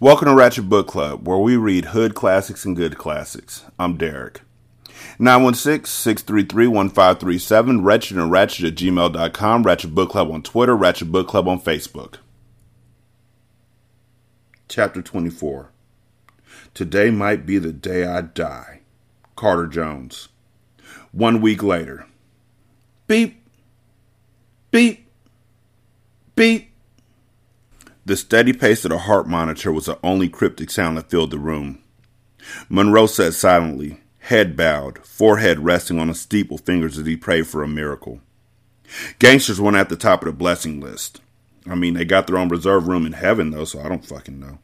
Welcome to Ratchet Book Club, where we read hood classics and good classics. I'm Derek. 916-633-1537, Wretched and Ratchet at gmail.com, Ratchet Book Club on Twitter, Ratchet Book Club on Facebook. Chapter 24 Today Might Be the Day I Die. Carter Jones. One week later. Beep. Beep. Beep. The steady pace of the heart monitor was the only cryptic sound that filled the room. Monroe sat silently, head bowed, forehead resting on the steeple fingers as he prayed for a miracle. Gangsters weren't at the top of the blessing list. I mean, they got their own reserve room in heaven, though, so I don't fucking know.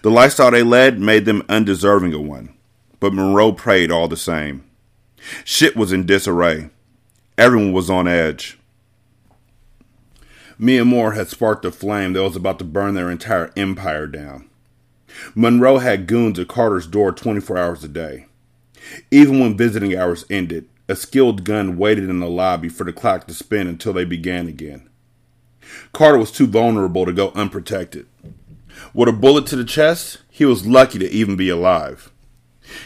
The lifestyle they led made them undeserving of one, but Monroe prayed all the same. Shit was in disarray. Everyone was on edge. Moore had sparked a flame that was about to burn their entire empire down. Monroe had goons at Carter's door 24 hours a day. Even when visiting hours ended, a skilled gun waited in the lobby for the clock to spin until they began again. Carter was too vulnerable to go unprotected. With a bullet to the chest, he was lucky to even be alive.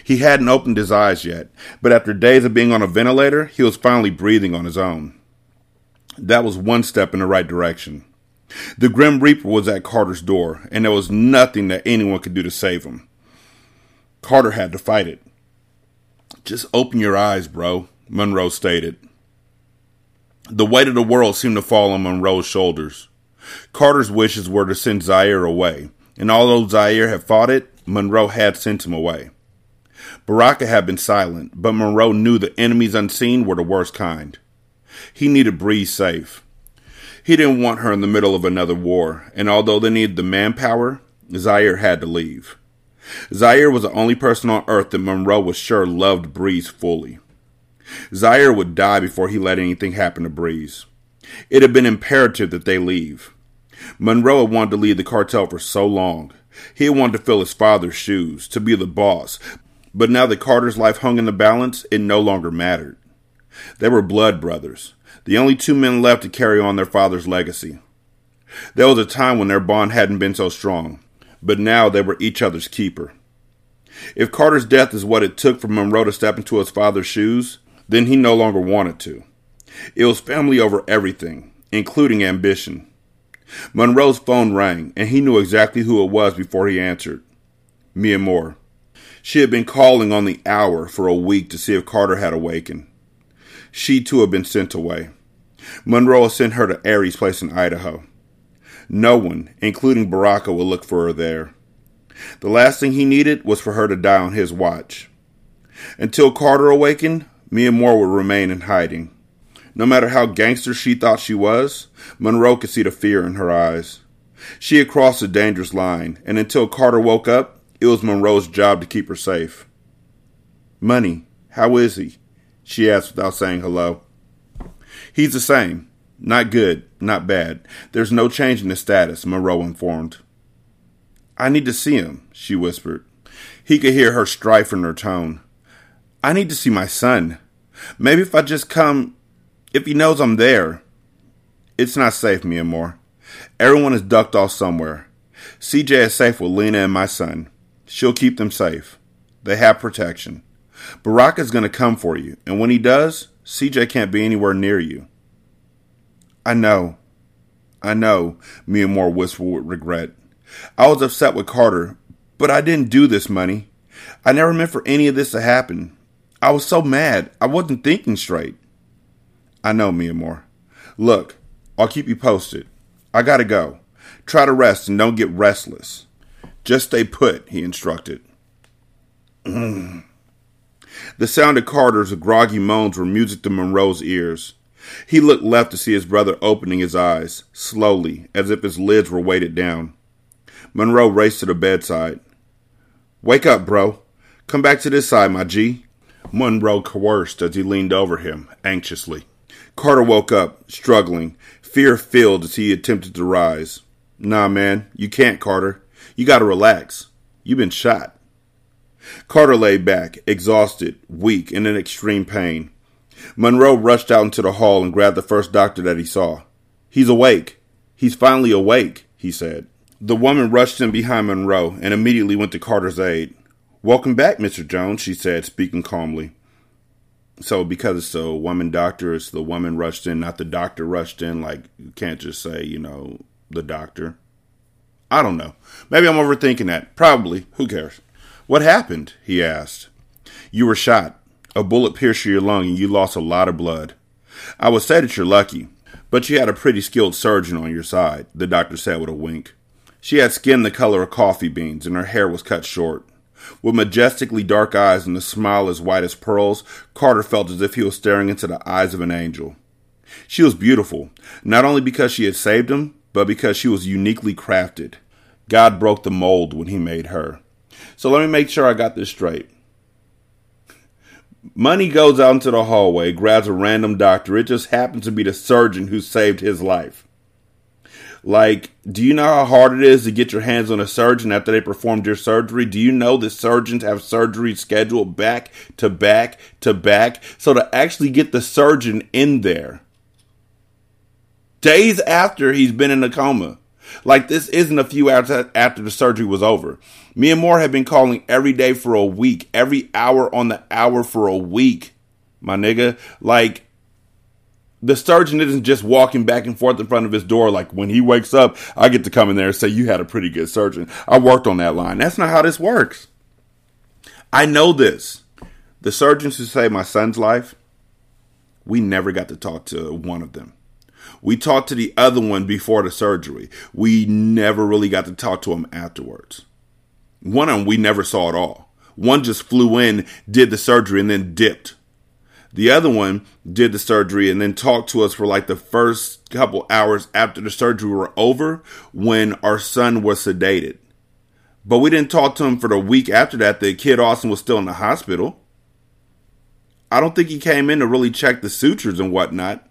He hadn't opened his eyes yet, but after days of being on a ventilator, he was finally breathing on his own. That was one step in the right direction. The Grim Reaper was at Carter's door, and there was nothing that anyone could do to save him. Carter had to fight it. Just open your eyes, bro, Monroe stated. The weight of the world seemed to fall on Monroe's shoulders. Carter's wishes were to send Zaire away, and although Zaire had fought it, Monroe had sent him away. Baraka had been silent, but Monroe knew the enemies unseen were the worst kind. He needed Bree safe. He didn't want her in the middle of another war, and although they needed the manpower, Zaire had to leave. Zaire was the only person on earth that Monroe was sure loved Breeze fully. Zaire would die before he let anything happen to Breeze. It had been imperative that they leave. Monroe had wanted to lead the cartel for so long. He had wanted to fill his father's shoes, to be the boss, but now that Carter's life hung in the balance, it no longer mattered. They were blood brothers, the only two men left to carry on their father's legacy. There was a time when their bond hadn't been so strong, but now they were each other's keeper. If Carter's death is what it took for Monroe to step into his father's shoes, then he no longer wanted to. It was family over everything, including ambition. Monroe's phone rang, and he knew exactly who it was before he answered. Miamor. She had been calling on the hour for a week to see if Carter had awakened. She too had been sent away. Monroe sent her to Aries Place in Idaho. No one, including Baraka, would look for her there. The last thing he needed was for her to die on his watch. Until Carter awakened, Miamor would remain in hiding. No matter how gangster she thought she was, Monroe could see the fear in her eyes. She had crossed a dangerous line, and until Carter woke up, it was Monroe's job to keep her safe. Money, how is he? She asked without saying hello. He's the same. Not good, not bad. There's no change in his status, Monroe informed. I need to see him, she whispered. He could hear her strife in her tone. I need to see my son. Maybe if I just come, if he knows I'm there. It's not safe, Miamor. Everyone is ducked off somewhere. CJ is safe with Lena and my son. She'll keep them safe. They have protection. Baraka's going to come for you, and when he does, CJ can't be anywhere near you. I know. I know, Miamor whispered with regret. I was upset with Carter, but I didn't do this, Money. I never meant for any of this to happen. I was so mad. I wasn't thinking straight. I know, Miamor. Look, I'll keep you posted. I gotta go. Try to rest and don't get restless. Just stay put, he instructed. the sound of Carter's groggy moans were music to Monroe's ears. He looked left to see his brother opening his eyes, slowly, as if his lids were weighted down. Monroe raced to the bedside. Wake up, bro. Come back to this side, my G. Monroe coerced as he leaned over him, anxiously. Carter woke up, struggling, fear filled as he attempted to rise. Nah, man, you can't, Carter. You gotta relax. You've been shot. Carter lay back, exhausted, weak, and in extreme pain. Monroe rushed out into the hall and grabbed the first doctor that he saw. He's awake. He's finally awake, he said. The woman rushed in behind Monroe and immediately went to Carter's aid. Welcome back, Mr. Jones, she said, speaking calmly. So, because it's a woman doctor, it's the woman rushed in, not the doctor rushed in. Like, you can't just say, you know, the doctor. I don't know. Maybe I'm overthinking that. Probably. Who cares? What happened? He asked. You were shot. A bullet pierced your lung and you lost a lot of blood. I would say that you're lucky, but you had a pretty skilled surgeon on your side, the doctor said with a wink. She had skin the color of coffee beans and her hair was cut short. With majestically dark eyes and a smile as white as pearls, Carter felt as if he was staring into the eyes of an angel. She was beautiful, not only because she had saved him, but because she was uniquely crafted. God broke the mold when he made her. So let me make sure I got this straight. Money goes out into the hallway, grabs a random doctor. It just happens to be the surgeon who saved his life. Like, do you know how hard it is to get your hands on a surgeon after they performed your surgery? Do you know that surgeons have surgery scheduled back to back to back? So to actually get the surgeon in there days after he's been in a coma, like this isn't a few hours after the surgery was over. Miamor have been calling every day for a week, every hour on the hour for a week. My nigga, like the surgeon isn't just walking back and forth in front of his door. Like when he wakes up, I get to come in there and say, "You had a pretty good surgeon." I worked on that line. That's not how this works. I know this. The surgeons who saved my son's life, we never got to talk to one of them. We talked to the other one before the surgery. We never really got to talk to him afterwards. One of them we never saw at all. One just flew in, did the surgery, and then dipped. The other one did the surgery and then talked to us for like the first couple hours after the surgery were over when our son was sedated. But we didn't talk to him for the week after that. The kid Austin was still in the hospital. I don't think he came in to really check the sutures and whatnot.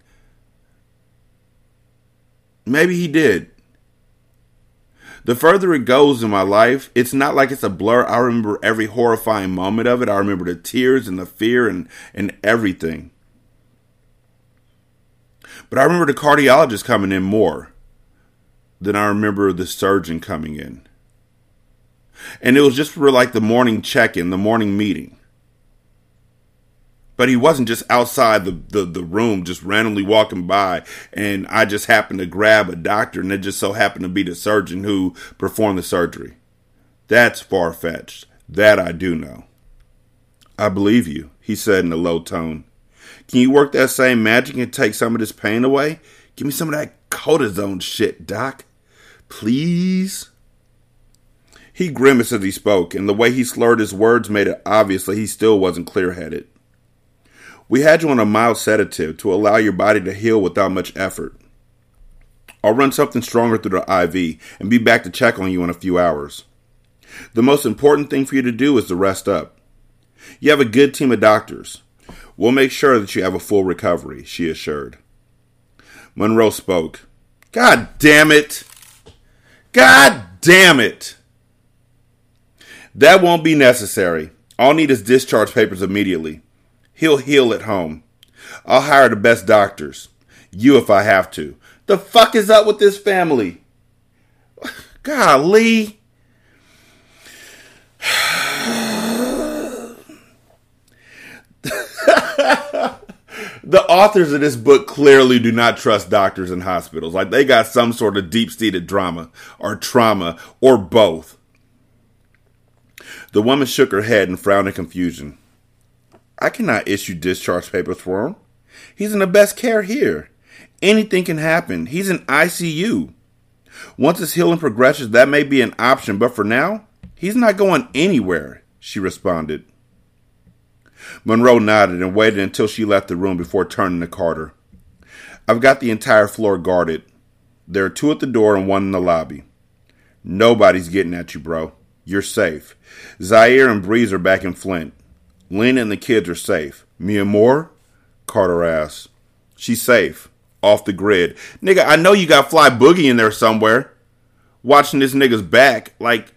Maybe he did. The further it goes in my life, it's not like it's a blur. I remember every horrifying moment of it. I remember the tears and the fear and, and everything. But I remember the cardiologist coming in more than I remember the surgeon coming in. And it was just for like the morning check in, the morning meeting but he wasn't just outside the, the, the room, just randomly walking by. And I just happened to grab a doctor, and it just so happened to be the surgeon who performed the surgery. That's far fetched. That I do know. I believe you, he said in a low tone. Can you work that same magic and take some of this pain away? Give me some of that cortisone shit, Doc. Please? He grimaced as he spoke, and the way he slurred his words made it obvious that he still wasn't clear headed. We had you on a mild sedative to allow your body to heal without much effort. I'll run something stronger through the IV and be back to check on you in a few hours. The most important thing for you to do is to rest up. You have a good team of doctors. We'll make sure that you have a full recovery, she assured. Monroe spoke. God damn it! God damn it! That won't be necessary. All need is discharge papers immediately. He'll heal at home. I'll hire the best doctors. You if I have to. The fuck is up with this family? Golly. the authors of this book clearly do not trust doctors and hospitals. Like they got some sort of deep seated drama or trauma or both. The woman shook her head and frowned in confusion. I cannot issue discharge papers for him. He's in the best care here. Anything can happen. He's in ICU. Once his healing progresses, that may be an option, but for now, he's not going anywhere, she responded. Monroe nodded and waited until she left the room before turning to Carter. I've got the entire floor guarded. There are two at the door and one in the lobby. Nobody's getting at you, bro. You're safe. Zaire and Breeze are back in Flint. Lena and the kids are safe. Miamor? Carter asked. She's safe. Off the grid. Nigga, I know you got Fly Boogie in there somewhere. Watching this nigga's back. Like,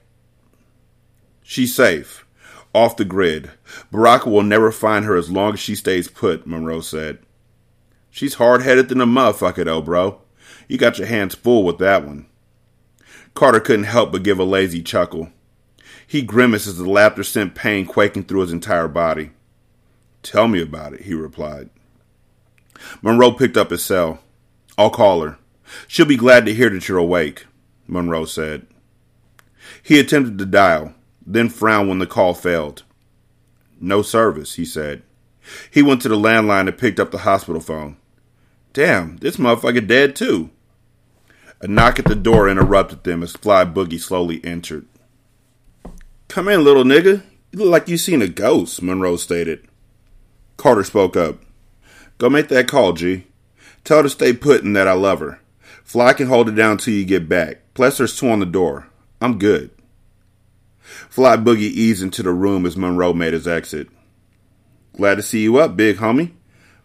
she's safe. Off the grid. Baraka will never find her as long as she stays put, Monroe said. She's hard headed than a motherfucker, though, bro. You got your hands full with that one. Carter couldn't help but give a lazy chuckle. He grimaced as the laughter sent pain quaking through his entire body. Tell me about it, he replied. Monroe picked up his cell. I'll call her. She'll be glad to hear that you're awake, Monroe said. He attempted to dial, then frowned when the call failed. No service, he said. He went to the landline and picked up the hospital phone. Damn, this motherfucker dead too. A knock at the door interrupted them as Fly Boogie slowly entered. Come in, little nigga. You look like you seen a ghost, Monroe stated. Carter spoke up. Go make that call, G. Tell her to stay put and that I love her. Fly can hold it down till you get back. Plus, there's two on the door. I'm good. Fly Boogie eased into the room as Monroe made his exit. Glad to see you up, big homie,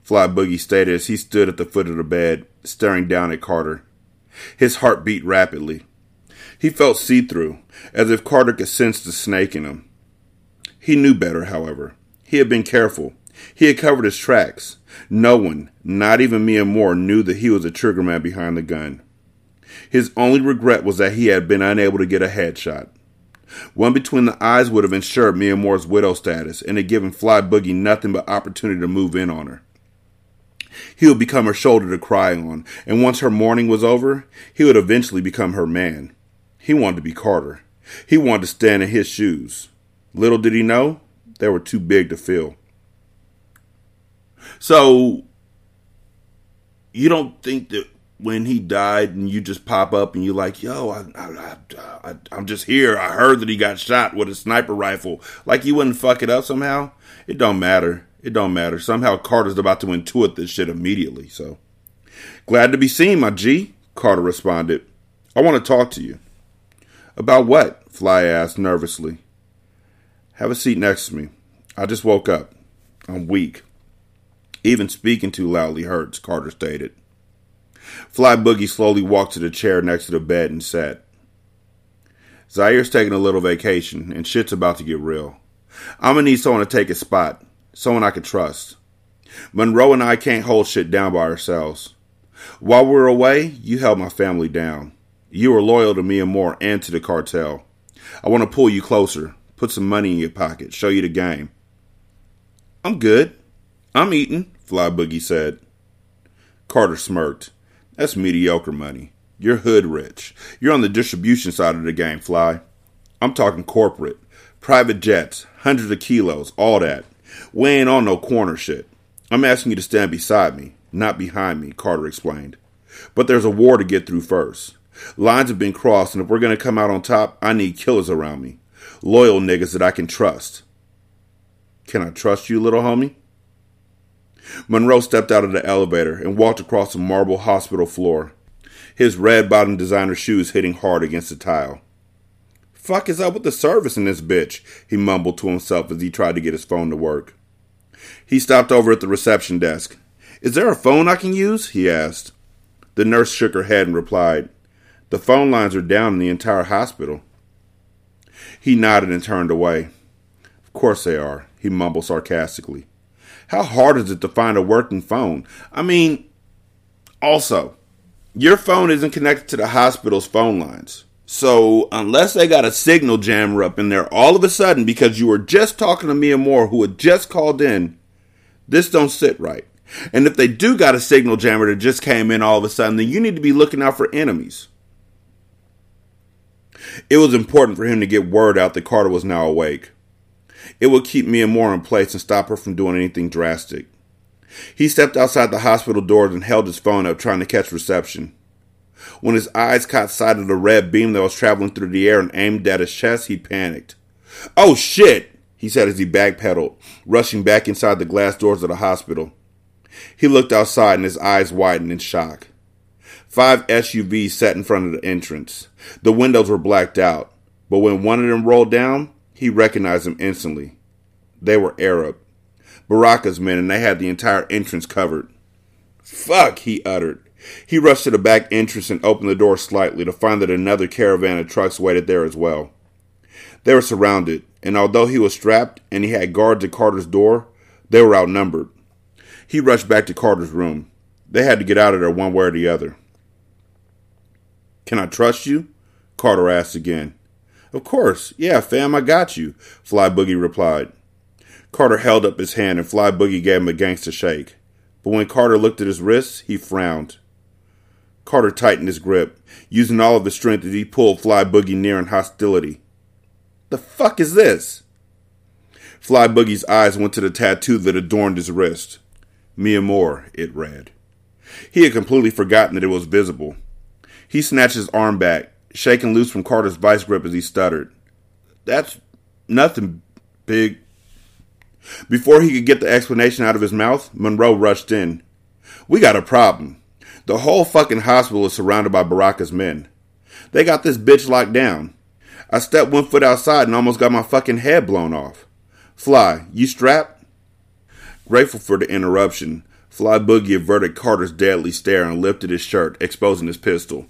Fly Boogie stated as he stood at the foot of the bed, staring down at Carter. His heart beat rapidly. He felt see through, as if Carter could sense the snake in him. He knew better, however. He had been careful. He had covered his tracks. No one, not even Miamor, knew that he was the triggerman behind the gun. His only regret was that he had been unable to get a headshot. One between the eyes would have ensured Miamor's widow status and had given Fly Boogie nothing but opportunity to move in on her. He would become her shoulder to cry on, and once her mourning was over, he would eventually become her man. He wanted to be Carter. He wanted to stand in his shoes. Little did he know, they were too big to fill. So, you don't think that when he died and you just pop up and you're like, yo, I, I, I, I'm just here. I heard that he got shot with a sniper rifle. Like you wouldn't fuck it up somehow? It don't matter. It don't matter. Somehow Carter's about to intuit this shit immediately. So, glad to be seen, my G, Carter responded. I want to talk to you. About what? Fly asked nervously. Have a seat next to me. I just woke up. I'm weak. Even speaking too loudly hurts, Carter stated. Fly Boogie slowly walked to the chair next to the bed and sat. Zaire's taking a little vacation, and shit's about to get real. I'm gonna need someone to take his spot, someone I can trust. Monroe and I can't hold shit down by ourselves. While we were away, you held my family down. You are loyal to Miamor and to the cartel. I want to pull you closer, put some money in your pocket, show you the game. I'm good. I'm eating, Fly Boogie said. Carter smirked. That's mediocre money. You're hood rich. You're on the distribution side of the game, Fly. I'm talking corporate. Private jets, hundreds of kilos, all that. We ain't on no corner shit. I'm asking you to stand beside me, not behind me, Carter explained. But there's a war to get through first. Lines have been crossed, and if we're going to come out on top, I need killers around me. Loyal niggas that I can trust. Can I trust you, little homie? Monroe stepped out of the elevator and walked across the marble hospital floor, his red bottom designer shoes hitting hard against the tile. Fuck is up with the service in this bitch, he mumbled to himself as he tried to get his phone to work. He stopped over at the reception desk. Is there a phone I can use? he asked. The nurse shook her head and replied, The phone lines are down in the entire hospital. He nodded and turned away. Of course they are, he mumbled sarcastically. How hard is it to find a working phone? I mean, also, your phone isn't connected to the hospital's phone lines. So, unless they got a signal jammer up in there all of a sudden because you were just talking to Miamor who had just called in, this don't sit right. And if they do got a signal jammer that just came in all of a sudden, then you need to be looking out for enemies. It was important for him to get word out that Carter was now awake. It would keep Miamor in place and stop her from doing anything drastic. He stepped outside the hospital doors and held his phone up, trying to catch reception. When his eyes caught sight of the red beam that was traveling through the air and aimed at his chest, he panicked. Oh shit! he said as he backpedaled, rushing back inside the glass doors of the hospital. He looked outside and his eyes widened in shock. Five SUVs sat in front of the entrance. The windows were blacked out, but when one of them rolled down, he recognized them instantly. They were Arab. Baraka's men, and they had the entire entrance covered. Fuck, he uttered. He rushed to the back entrance and opened the door slightly to find that another caravan of trucks waited there as well. They were surrounded, and although he was strapped and he had guards at Carter's door, they were outnumbered. He rushed back to Carter's room. They had to get out of there one way or the other. Can I trust you? Carter asked again. Of course. Yeah, fam, I got you, Fly Boogie replied. Carter held up his hand and Fly Boogie gave him a gangster shake. But when Carter looked at his wrists, he frowned. Carter tightened his grip, using all of his strength as he pulled Fly Boogie near in hostility. The fuck is this? Fly Boogie's eyes went to the tattoo that adorned his wrist. Miamor, it read. He had completely forgotten that it was visible. He snatched his arm back, shaking loose from Carter's vice grip as he stuttered. That's nothing, big. Before he could get the explanation out of his mouth, Monroe rushed in. We got a problem. The whole fucking hospital is surrounded by Baraka's men. They got this bitch locked down. I stepped one foot outside and almost got my fucking head blown off. Fly, you strapped? Grateful for the interruption, Fly Boogie averted Carter's deadly stare and lifted his shirt, exposing his pistol.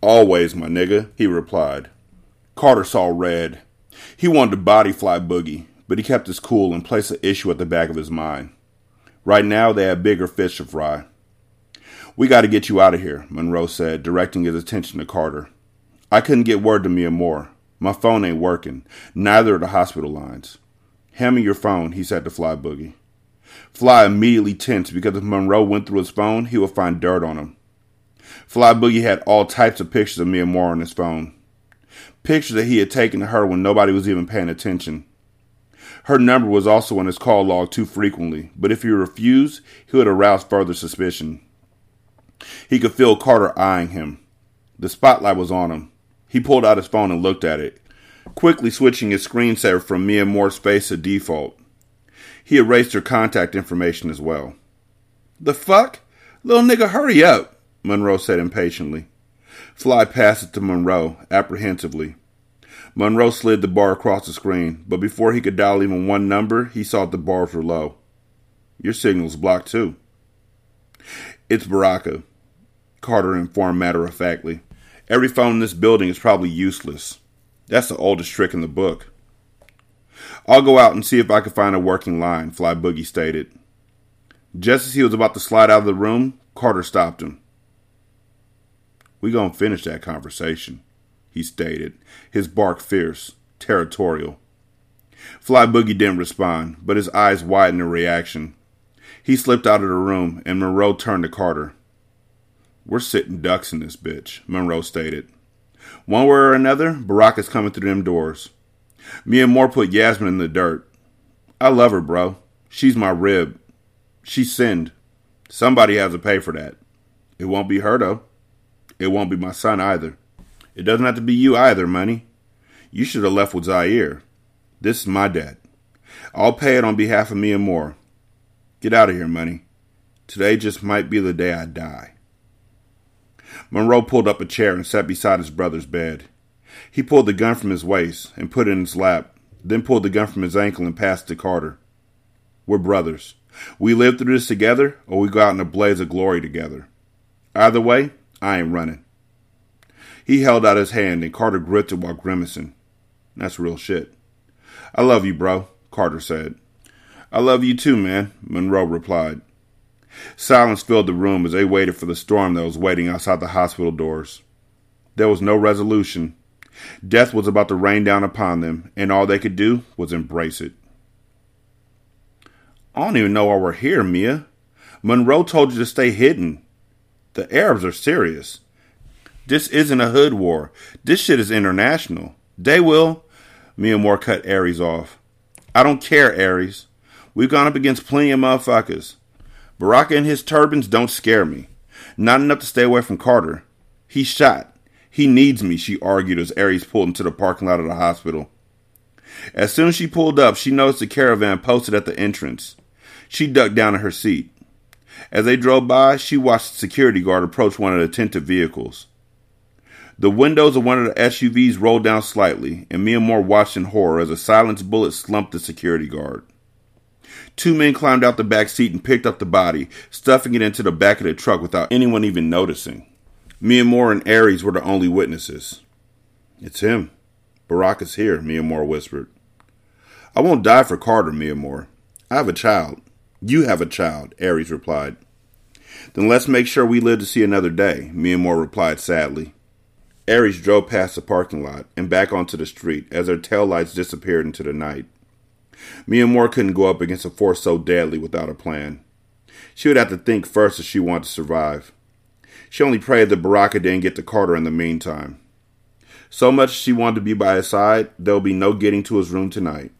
Always, my nigga, he replied. Carter saw red. He wanted to body Fly Boogie, but he kept his cool and placed the issue at the back of his mind. Right now, they had bigger fish to fry. We got to get you out of here, Monroe said, directing his attention to Carter. I couldn't get word to Miamor. My phone ain't working. Neither are the hospital lines. Hand me your phone, he said to Fly Boogie. Fly immediately tensed because if Monroe went through his phone, he would find dirt on him. Fly Boogie had all types of pictures of Miamor on his phone. Pictures that he had taken of her when nobody was even paying attention. Her number was also on his call log too frequently, but if he refused, he would arouse further suspicion. He could feel Carter eyeing him. The spotlight was on him. He pulled out his phone and looked at it, quickly switching his screensaver from Miamor's face to default. He erased her contact information as well. The fuck? Little nigga, hurry up, Monroe said impatiently. Fly passed it to Monroe, apprehensively. Monroe slid the bar across the screen, but before he could dial even one number, he saw that the bars were low. Your signal's blocked too. It's Baraka, Carter informed matter of factly. Every phone in this building is probably useless. That's the oldest trick in the book. I'll go out and see if I can find a working line, Fly Boogie stated. Just as he was about to slide out of the room, Carter stopped him. We gonna finish that conversation, he stated, his bark fierce, territorial. Fly Boogie didn't respond, but his eyes widened in reaction. He slipped out of the room, and Monroe turned to Carter. We're sitting ducks in this bitch, Monroe stated. One way or another, Baraka's coming through them doors. Miamor put Yasmin in the dirt. I love her, bro. She's my rib. She sinned. Somebody has to pay for that. It won't be her, though. It won't be my son either. It doesn't have to be you either, money. You should have left with Zaire. This is my debt. I'll pay it on behalf of Miamor. Get out of here, money. Today just might be the day I die. Monroe pulled up a chair and sat beside his brother's bed. He pulled the gun from his waist and put it in his lap, then pulled the gun from his ankle and passed it to Carter. We're brothers. We live through this together, or we go out in a blaze of glory together. Either way, I ain't running. He held out his hand, and Carter gripped it while grimacing. That's real shit. I love you, bro, Carter said. I love you too, man, Monroe replied. Silence filled the room as they waited for the storm that was waiting outside the hospital doors. There was no resolution. Death was about to rain down upon them, and all they could do was embrace it. I don't even know why we're here, Mia. Monroe told you to stay hidden. The Arabs are serious. This isn't a hood war. This shit is international. They will. Miamor cut Aries off. I don't care, Aries. We've gone up against plenty of motherfuckers. Baraka and his turbans don't scare me. Not enough to stay away from Carter. He's shot. He needs me, she argued as Aries pulled into the parking lot of the hospital. As soon as she pulled up, she noticed the caravan posted at the entrance. She ducked down in her seat. As they drove by, she watched the security guard approach one of the tinted vehicles. The windows of one of the SUVs rolled down slightly, and Miamor watched in horror as a silenced bullet slumped the security guard. Two men climbed out the back seat and picked up the body, stuffing it into the back of the truck without anyone even noticing. Miamor and Aries were the only witnesses. It's him. Baraka's here, Miamor whispered. I won't die for Carter, Miamor. I have a child. You have a child, Aries replied. Then let's make sure we live to see another day, Miamor replied sadly. Aries drove past the parking lot and back onto the street as her tail lights disappeared into the night. Miamor couldn't go up against a force so deadly without a plan. She would have to think first if she wanted to survive. She only prayed that Baraka didn't get to Carter in the meantime. So much she wanted to be by his side, there would be no getting to his room tonight.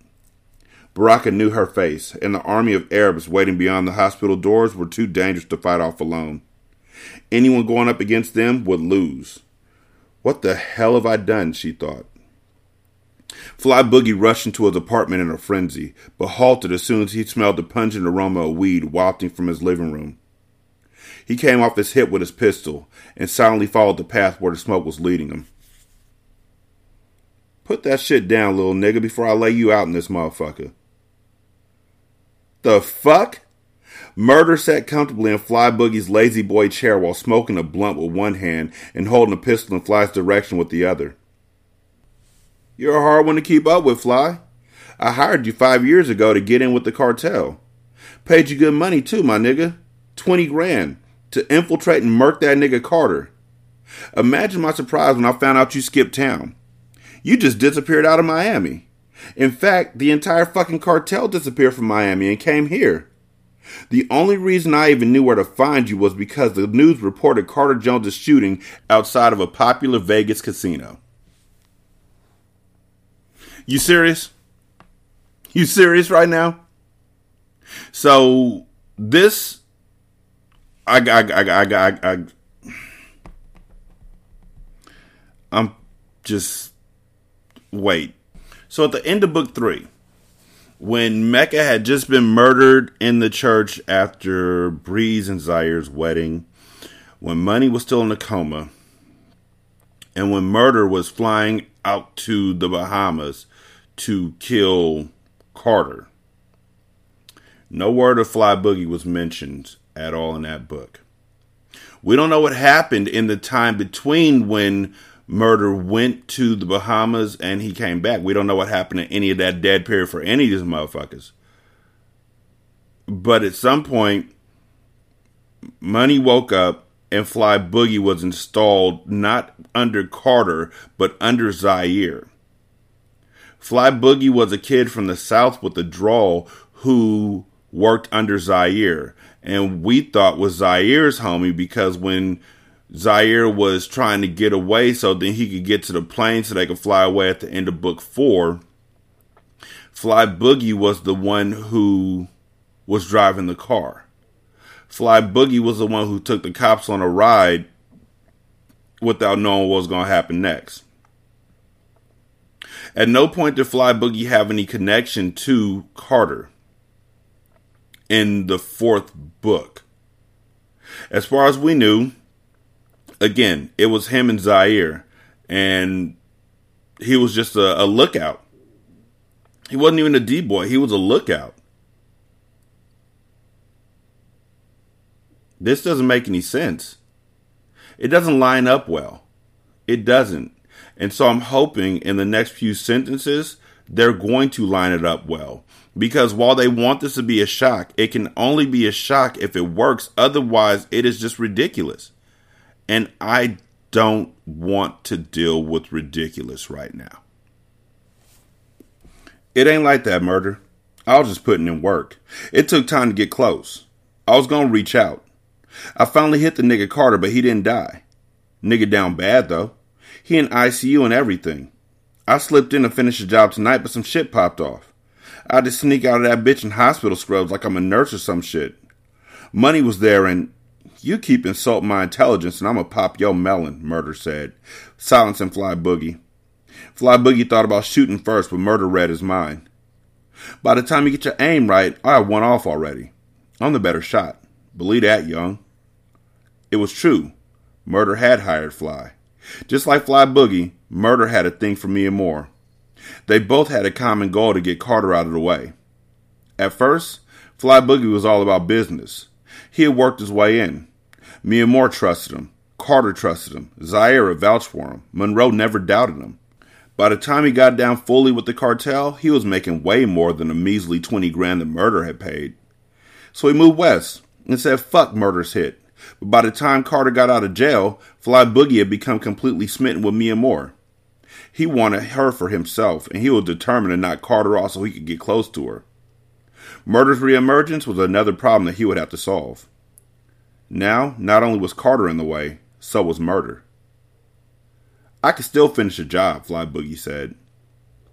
Baraka knew her face, and the army of Arabs waiting beyond the hospital doors were too dangerous to fight off alone. Anyone going up against them would lose. What the hell have I done? she thought. Fly Boogie rushed into his apartment in a frenzy, but halted as soon as he smelled the pungent aroma of weed wafting from his living room. He came off his hip with his pistol and silently followed the path where the smoke was leading him. Put that shit down, little nigga, before I lay you out in this motherfucker. The fuck? Murder sat comfortably in Fly Boogie's lazy boy chair while smoking a blunt with one hand and holding a pistol in Fly's direction with the other. You're a hard one to keep up with, Fly. I hired you five years ago to get in with the cartel. Paid you good money too, my nigga. Twenty grand to infiltrate and murk that nigga Carter. Imagine my surprise when I found out you skipped town. You just disappeared out of Miami. In fact, the entire fucking cartel disappeared from Miami and came here. The only reason I even knew where to find you was because the news reported Carter Jones' shooting outside of a popular Vegas casino. You serious? You serious right now? So this I I I I I, I I'm just wait. So at the end of book three, when Mecca had just been murdered in the church after Breeze and Zaire's wedding, when Money was still in a coma, and when Murder was flying out to the Bahamas to kill Carter, no word of Fly Boogie was mentioned at all in that book. We don't know what happened in the time between when Murder went to the Bahamas and he came back. We don't know what happened in any of that dead period for any of these motherfuckers. But at some point, Money woke up and Fly Boogie was installed not under Carter, but under Zaire. Fly Boogie was a kid from the South with a drawl who worked under Zaire. And we thought was Zaire's homie because when Zaire was trying to get away so then he could get to the plane so they could fly away at the end of book four. Fly Boogie was the one who was driving the car. Fly Boogie was the one who took the cops on a ride without knowing what was going to happen next. At no point did Fly Boogie have any connection to Carter in the fourth book. As far as we knew, again, it was him and Zaire, and he was just a, a lookout. He wasn't even a D boy, he was a lookout. This doesn't make any sense. It doesn't line up well. It doesn't. And so I'm hoping in the next few sentences, they're going to line it up well. Because while they want this to be a shock, it can only be a shock if it works. Otherwise, it is just ridiculous. And I don't want to deal with ridiculous right now. It ain't like that, murder. I was just putting in work. It took time to get close. I was gonna reach out. I finally hit the nigga Carter, but he didn't die. Nigga down bad though. He in ICU and everything. I slipped in to finish the job tonight, but some shit popped off. I had to sneak out of that bitch in hospital scrubs like I'm a nurse or some shit. Money was there and you keep insulting my intelligence and I'm gonna pop your melon, Murder said, Silence and Fly Boogie. Fly Boogie thought about shooting first, but Murder read his mind. By the time you get your aim right, I have one off already. I'm the better shot. Believe that, young. It was true. Murder had hired Fly. Just like Fly Boogie, Murder had a thing for Miamor. They both had a common goal to get Carter out of the way. At first, Fly Boogie was all about business. He had worked his way in. Miamor trusted him. Carter trusted him. Zaire vouched for him. Monroe never doubted him. By the time he got down fully with the cartel, he was making way more than a measly 20 grand that Murder had paid. So he moved west and said, fuck Murder's hit. But by the time Carter got out of jail, Fly Boogie had become completely smitten with Miamor. He wanted her for himself, and he was determined to knock Carter off so he could get close to her. Murder's reemergence was another problem that he would have to solve. Now, not only was Carter in the way, so was Murder. I could still finish the job, Fly Boogie said.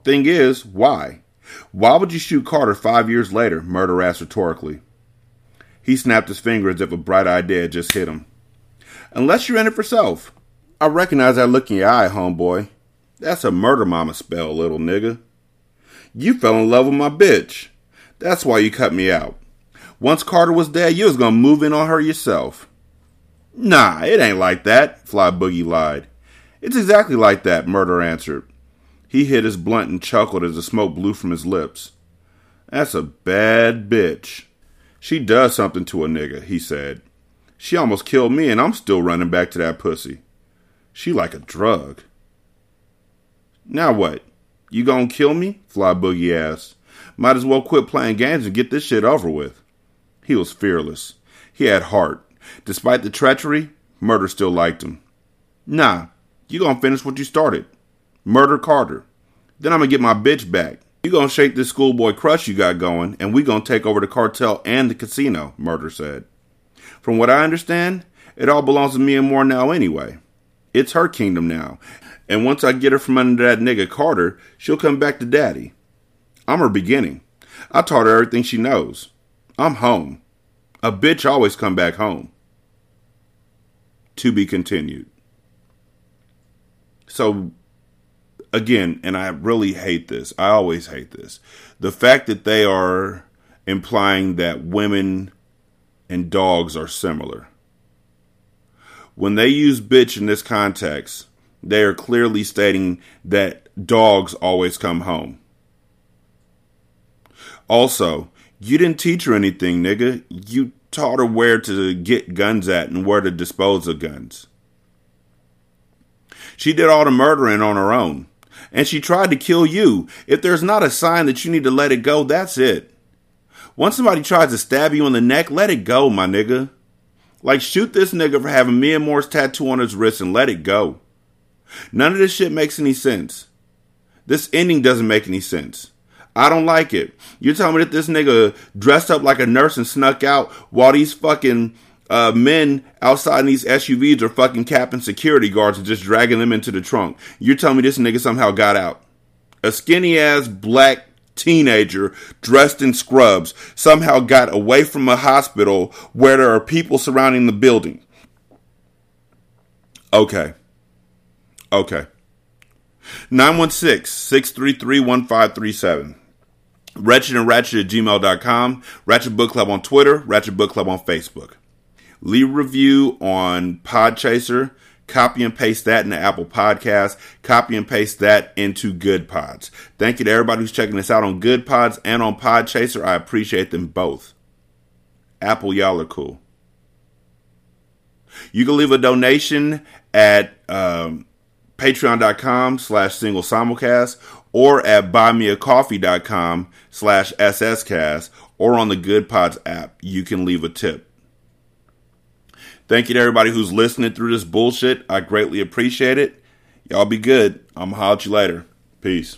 Thing is, why? Why would you shoot Carter five years later? Murder asked rhetorically. He snapped his finger as if a bright idea had just hit him. Unless you're in it for self. I recognize that look in your eye, homeboy. That's a murder mama spell, little nigga. You fell in love with my bitch. That's why you cut me out. Once Carter was dead, you was gonna move in on her yourself. Nah, it ain't like that, Fly Boogie lied. It's exactly like that, Murder answered. He hit his blunt and chuckled as the smoke blew from his lips. That's a bad bitch. She does something to a nigga, he said. She almost killed me and I'm still running back to that pussy. She like a drug. Now what? You gonna kill me? Fly Boogie asked. Might as well quit playing games and get this shit over with. He was fearless. He had heart. Despite the treachery, Murder still liked him. Nah, you gonna finish what you started. Murder Carter. Then I'm gonna get my bitch back. You gonna shake this schoolboy crush you got going, and we gonna take over the cartel and the casino, Murder said. From what I understand, it all belongs to Miamor now anyway. It's her kingdom now. And once I get her from under that nigga Carter, she'll come back to daddy. I'm her beginning. I taught her everything she knows. I'm home. A bitch always come back home. To be continued. So again, and I really hate this. I always hate this. The fact that they are implying that women and dogs are similar. When they use bitch in this context, they are clearly stating that dogs always come home. Also, you didn't teach her anything, nigga. You taught her where to get guns at and where to dispose of guns. She did all the murdering on her own. And she tried to kill you. If there's not a sign that you need to let it go, that's it. Once somebody tries to stab you in the neck, let it go, my nigga. Like, shoot this nigga for having Miamor's tattoo on his wrist and let it go. None of this shit makes any sense. This ending doesn't make any sense. I don't like it. You're telling me that this nigga dressed up like a nurse and snuck out while these fucking uh, men outside in these SUVs are fucking capping security guards and just dragging them into the trunk. You're telling me this nigga somehow got out. A skinny ass black teenager dressed in scrubs somehow got away from a hospital where there are people surrounding the building. Okay. Okay. 916 633 1537. Wretched and Ratchet at gmail.com. Ratchet Book Club on Twitter. Ratchet Book Club on Facebook leave review on Podchaser, copy and paste that into Apple Podcasts, copy and paste that into Good Pods. Thank you to everybody who's checking us out on Good Pods and on Podchaser. I appreciate them both. Apple, y'all are cool. You can leave a donation at um, patreon.com slash single simulcast or at buymeacoffee.com slash sscast or on the Good Pods app. You can leave a tip. Thank you to everybody who's listening through this bullshit. I greatly appreciate it. Y'all be good. I'm gonna holler at you later. Peace.